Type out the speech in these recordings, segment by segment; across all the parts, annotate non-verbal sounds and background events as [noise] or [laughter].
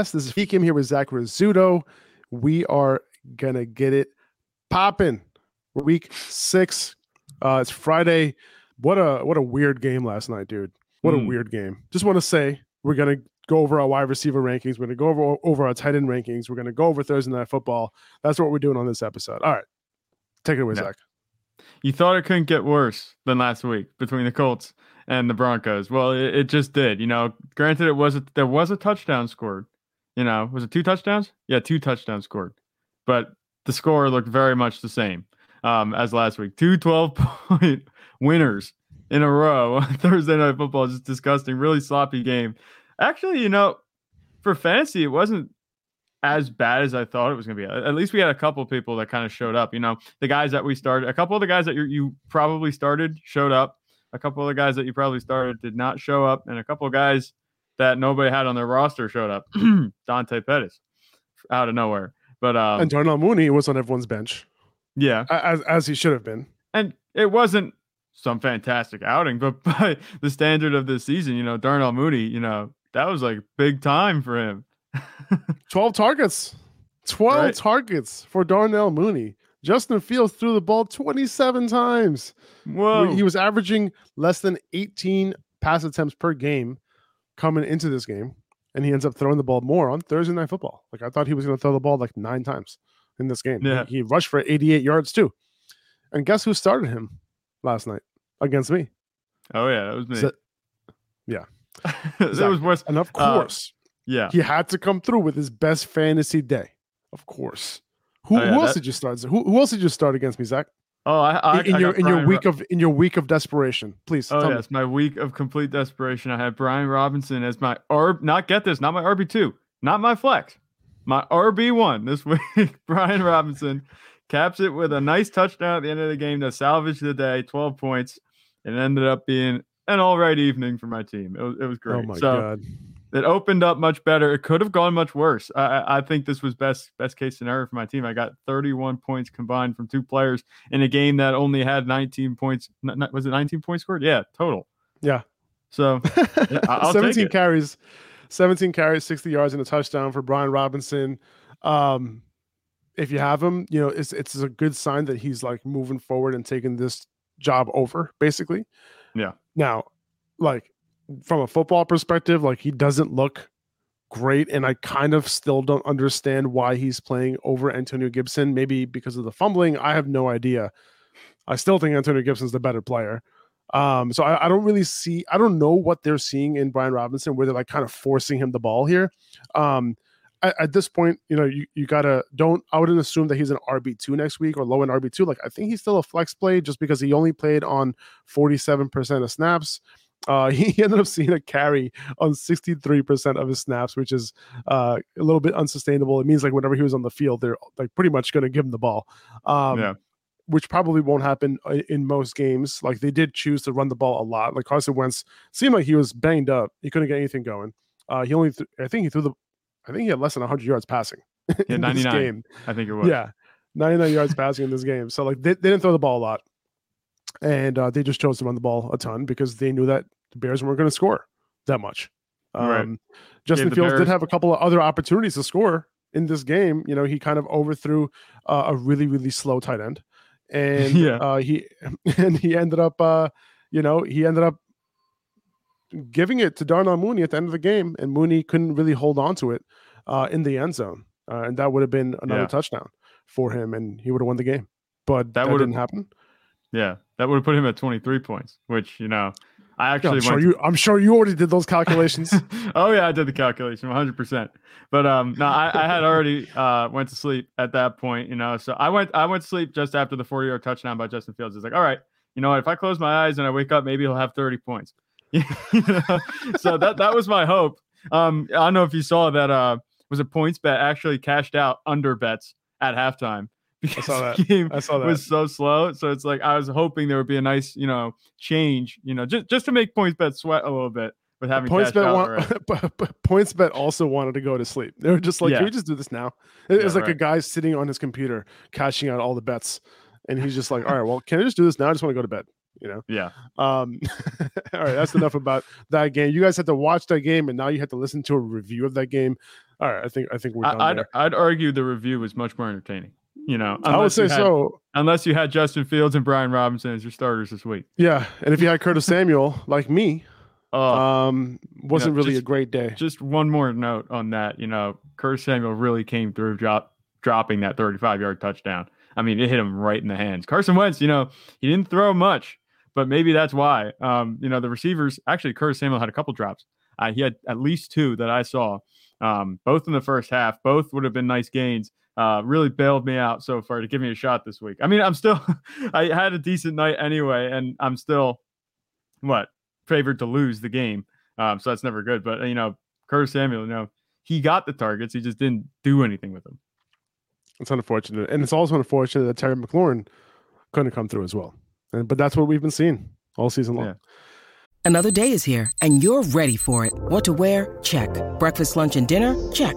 This is Feekim here with Zach Rizzuto. We are gonna get it popping. Week six. Uh, it's Friday. What a what a weird game last night, dude. What Mm. a weird game. Just want to say we're gonna go over our wide receiver rankings. We're gonna go over over our tight end rankings. We're gonna go over Thursday night football. That's what we're doing on this episode. All right, take it away, Yeah. Zach. You thought it couldn't get worse than last week between the Colts and the Broncos. Well, it, it just did. You know, granted, it was a, there was a touchdown scored. You know, was it two touchdowns? Yeah, two touchdowns scored, but the score looked very much the same um, as last week. Two 12 point [laughs] winners in a row [laughs] Thursday night football. Just disgusting, really sloppy game. Actually, you know, for fantasy, it wasn't as bad as I thought it was going to be. At least we had a couple people that kind of showed up. You know, the guys that we started, a couple of the guys that you probably started showed up. A couple of the guys that you probably started did not show up, and a couple of guys that nobody had on their roster showed up. [clears throat] Dante Pettis out of nowhere, but um, and Darnell Mooney was on everyone's bench yeah, as as he should have been. and it wasn't some fantastic outing, but [laughs] by the standard of this season, you know, Darnell Mooney, you know, that was like big time for him. [laughs] 12 targets. 12 Right. targets for Darnell Mooney. Justin Fields threw the ball 27 times. Whoa, He was averaging less than 18 pass attempts per game coming into this game. And he ends up throwing the ball more on Thursday night football. Like I thought he was going to throw the ball like nine times in this game. Yeah. He, rushed for 88 yards too. And guess who started him last night against me? oh yeah, that was me. Z- yeah. [laughs] that Zach. was worse. And of Uh, course, Yeah, he had to come through with his best fantasy day. Of course. Who, Oh, yeah, who else that- did you start? Who, who else did you start against me, Zach? Oh, I, I in, I your in your week Ro- of in your week of desperation, please. oh tell me. yes, my week of complete desperation. I had Brian Robinson as my R. Not get this, not my RB two, not my flex, my RB one this [laughs] week. Brian Robinson caps it with a nice touchdown at the end of the game to salvage the day, twelve points. It ended up being an all right evening for my team. It was it was oh, great. Oh my so god. It opened up much better. It could have gone much worse. I, I- think this was best best case scenario for my team. I got 31 points combined from two players in a game that only had 19 points. Was it 19 points scored? Yeah, total. Yeah. So [laughs] take 17 it. carries, 17 carries, 60 yards and a touchdown for Brian Robinson. Um, if you have him, you know, it's it's a good sign that he's like moving forward and taking this job over, basically. Yeah. Now, like from a football perspective, like he doesn't look great, and I kind of still don't understand why he's playing over Antonio Gibson. Maybe because of the fumbling. I have no idea. I still think Antonio Gibson's the better player. Um, so I, I don't really see, I don't know what they're seeing in Brian Robinson where they're like kind of forcing him the ball here. Um, at, at this point, you know, you, you gotta don't I wouldn't assume that he's an RB2 next week or low in RB2. Like I think he's still a flex play just because he only played on 47% of snaps. Uh, [laughs] he ended up seeing a carry on 63% of his snaps, which is uh, a little bit unsustainable. It means like whenever he was on the field, they're like pretty much going to give him the ball. Um, Yeah. which probably won't happen uh, in most games. Like they did choose to run the ball a lot. Like Carson Wentz seemed like he was banged up. He couldn't get anything going. Uh, he only, th- I think he threw the, I think he had less than 100 yards passing [laughs] Yeah, in this 99. game. I think it was. Yeah, 99 yards passing in this game. So like they, they didn't throw the ball a lot, and uh, they just chose to run the ball a ton because they knew that the Bears weren't going to score that much. Um, Right. Justin Fields did have a couple of other opportunities to score in this game. You know, he kind of overthrew uh, a really really slow tight end, and [laughs] Yeah. uh, he [laughs] and he ended up, uh, you know, he ended up giving it to Darnell Mooney at the end of the game, and Mooney couldn't really hold on to it uh, in the end zone, uh, and that would have been another Yeah. touchdown for him, and he would have won the game. But That that, didn't happen. Yeah, that would have put him at 23 points, which you know, I actually I'm sure you. I'm sure you already did those calculations. [laughs] oh yeah, I did the calculation 100. percent But um, no, I, I had already uh went to sleep at that point, you know. So I went I went to sleep just after the 40 yard touchdown by Justin Fields. It's like, all right, you know what? If I close my eyes and I wake up, maybe he'll have 30 points. [laughs] You know? so that that was my hope. Um, I don't know if you saw that. Uh, was a PointsBet actually cashed out under bets at halftime [laughs] because saw the that. game I saw that. was so slow. So it's like I was hoping there would be a nice, you know, change, you know, just just to make PointsBet sweat a little bit with having PointsBet, want, but, but Points bet also wanted to go to sleep. They were just like, Yeah. "Can we just do this now?" It Yeah, was like a guy sitting on his computer cashing out all the bets, and he's just like, "All right, well, can I just do this now? I just want to go to bed." You know. Yeah. Um, [laughs] all right, that's enough about that game. You guys had to watch that game, and now you had to listen to a review of that game. All right, I think I think we're done I, I'd. I'd argue the review was much more entertaining. You know, I would unless say you had- so. Unless you had Justin Fields and Brian Robinson as your starters this week. Yeah, and if you had Curtis Samuel like me, Oh, um, wasn't really a great day. just one more note on that. You know, Curtis Samuel really came through drop dropping that 35 yard touchdown. I mean, it hit him right in the hands. Carson Wentz, you know, he didn't throw much, but maybe that's why. Um, you know, the receivers actually Curtis Samuel had a couple drops. Uh, he had at least two that I saw, um, both in the first half. Both would have been nice gains. Uh, really bailed me out so far to give me a shot this week. I mean, I'm still, [laughs] I had a decent night anyway, and I'm still, what, favored to lose the game. Um, so that's never good. But, you know, Curtis Samuel, you know, he got the targets. He just didn't do anything with them. It's unfortunate, and it's also unfortunate that Terry McLaurin couldn't come through as well. And, but that's what we've been seeing all season long. Yeah. Another day is here, and you're ready for it. What to wear? Check. Breakfast, lunch, and dinner? Check.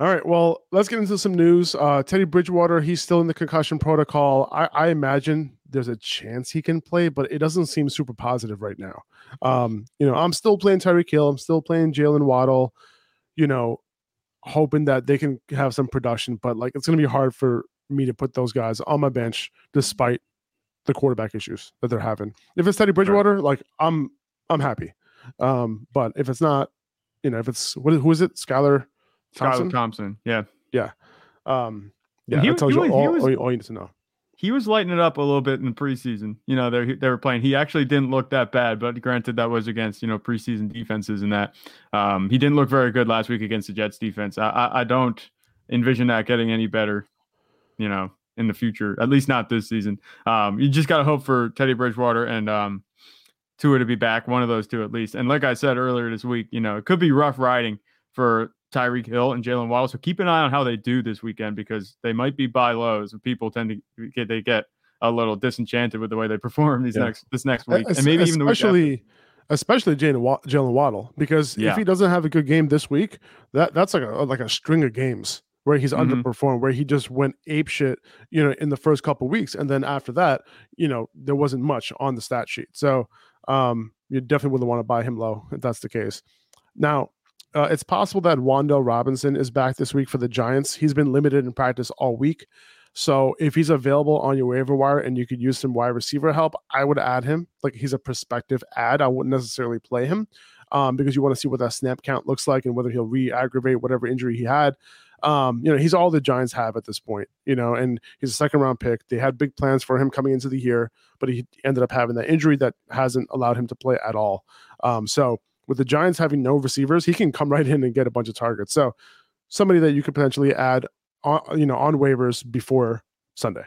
All right. Well, let's get into some news. Uh, Teddy Bridgewater, he's still in the concussion protocol. I, I imagine there's a chance he can play, but it doesn't seem super positive right now. Um, you know, I'm still playing Tyreek Hill. I'm still playing Jaylen Waddle. You know, hoping that they can have some production, but like it's going to be hard for me to put those guys on my bench despite the quarterback issues that they're having. If it's Teddy Bridgewater, like I'm, I'm happy. Um, but if it's not, you know, if it's what who is it, Skylar Thompson? Skylar Thompson. Yeah. Um, yeah, he- that tells he you was- he all, was- all, you, all you need to know. He was lighting it up a little bit in the preseason. You know, they they were playing. He actually didn't look that bad, but granted, that was against you know preseason defenses and that. Um, he didn't look very good last week against the Jets defense. I, I I don't envision that getting any better. You know, in the future, at least not this season. Um, you just gotta hope for Teddy Bridgewater and um, Tua to be back, one of those two at least. And like I said earlier this week, you know, it could be rough riding for Tyreek Hill and Jaylen Waddle. So keep an eye on how they do this weekend because they might be buy lows and people tend to get they get a little disenchanted with the way they [laughs] perform these Yeah. next this next week and maybe even the week after. especially, especially Jaylen Waddle, because Yeah. if he doesn't have a good game this week, that that's like a like a string of games where he's Mhm. underperformed, where he just went ape shit, you know, in the first couple weeks, and then after that, you know, there wasn't much on the stat sheet. So, um, you definitely wouldn't want to buy him low if that's the case. Now, uh, it's possible that Wan'Dale Robinson is back this week for the Giants. He's been limited in practice all week. So if he's available on your waiver wire and you could use some wide receiver help, I would add him. Like he's a prospective ad. I wouldn't necessarily play him um, because you want to see what that snap count looks like and whether he'll re-aggravate whatever injury he had. Um, you know, he's all the Giants have at this point, you know, and he's a second round pick. They had big plans for him coming into the year, but he ended up having that injury that hasn't allowed him to play at all. Um, so with the Giants having no receivers, he can come right in and get a bunch of targets. So somebody that you could potentially add on, you know, on waivers before Sunday.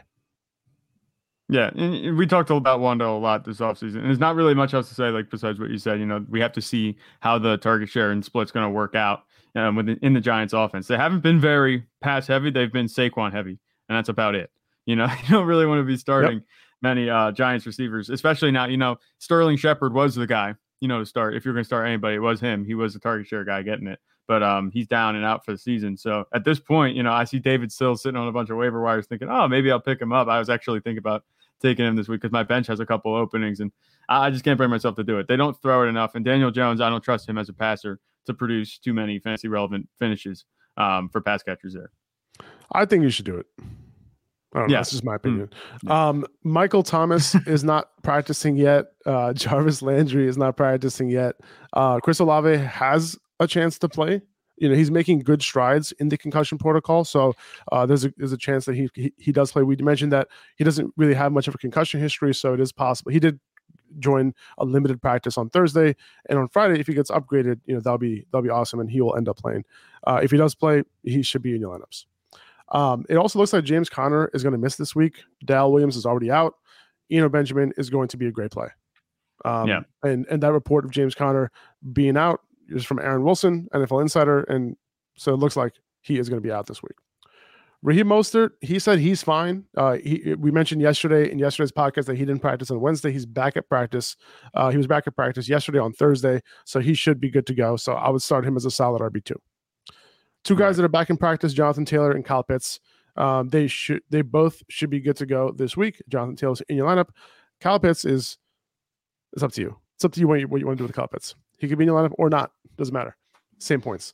Yeah, and we talked about Wando a lot this offseason, and there's not really much else to say, like besides what you said. You know, we have to see how the target share and split's going to work out um, within in the Giants' offense. They haven't been very pass heavy; they've been Saquon heavy, and that's about it. You know, [laughs] you don't really want to be starting many uh, Giants receivers, especially now. You know, Sterling Shepard was the guy. You know, to start if you're going to start anybody, it was him. He was the target share guy getting it, but um, he's down and out for the season. So at this point, you know, I see David still sitting on a bunch of waiver wires, thinking, oh, maybe I'll pick him up. I was actually thinking about taking him this week because my bench has a couple openings and I just can't bring myself to do it. They don't throw it enough. And Daniel Jones, I don't trust him as a passer to produce too many fantasy relevant finishes um, for pass catchers there. I think you should do it. Know. Yeah. That's just my Mm. opinion. Um, Michael Thomas [laughs] is not practicing yet. Uh, Jarvis Landry is not practicing yet. Uh, Chris Olave has a chance to play. You know, he's making good strides in the concussion protocol. So uh, there's a there's a chance that he, he he does play. We mentioned that he doesn't really have much of a concussion history, so it is possible. He did join a limited practice on Thursday and on Friday. If he gets upgraded, you know that'll be that'll be awesome, and he will end up playing. Uh, if he does play, he should be in your lineups. Um, it also looks like James Conner is going to miss this week. Darrel Williams is already out. Eno Benjamin is going to be a great play. Um, Yeah. And and that report of James Conner being out is from Aaron Wilson, NFL insider, and so it looks like he is going to be out this week. Raheem Mostert, he said he's fine. Uh, he, we mentioned yesterday in yesterday's podcast that he didn't practice on Wednesday. He's back at practice. Uh, he was back at practice yesterday on Thursday, so he should be good to go. So I would start him as a solid RB two. Two guys Right. that are back in practice: Jonathan Taylor and Kyle Pitts. Um, they should, they both should be good to go this week. Jonathan Taylor's in your lineup. Kyle Pitts is, it's up to you. It's up to you what you, what you want to do with Kyle Pitts. He could be in your lineup or not. Doesn't matter. Same points.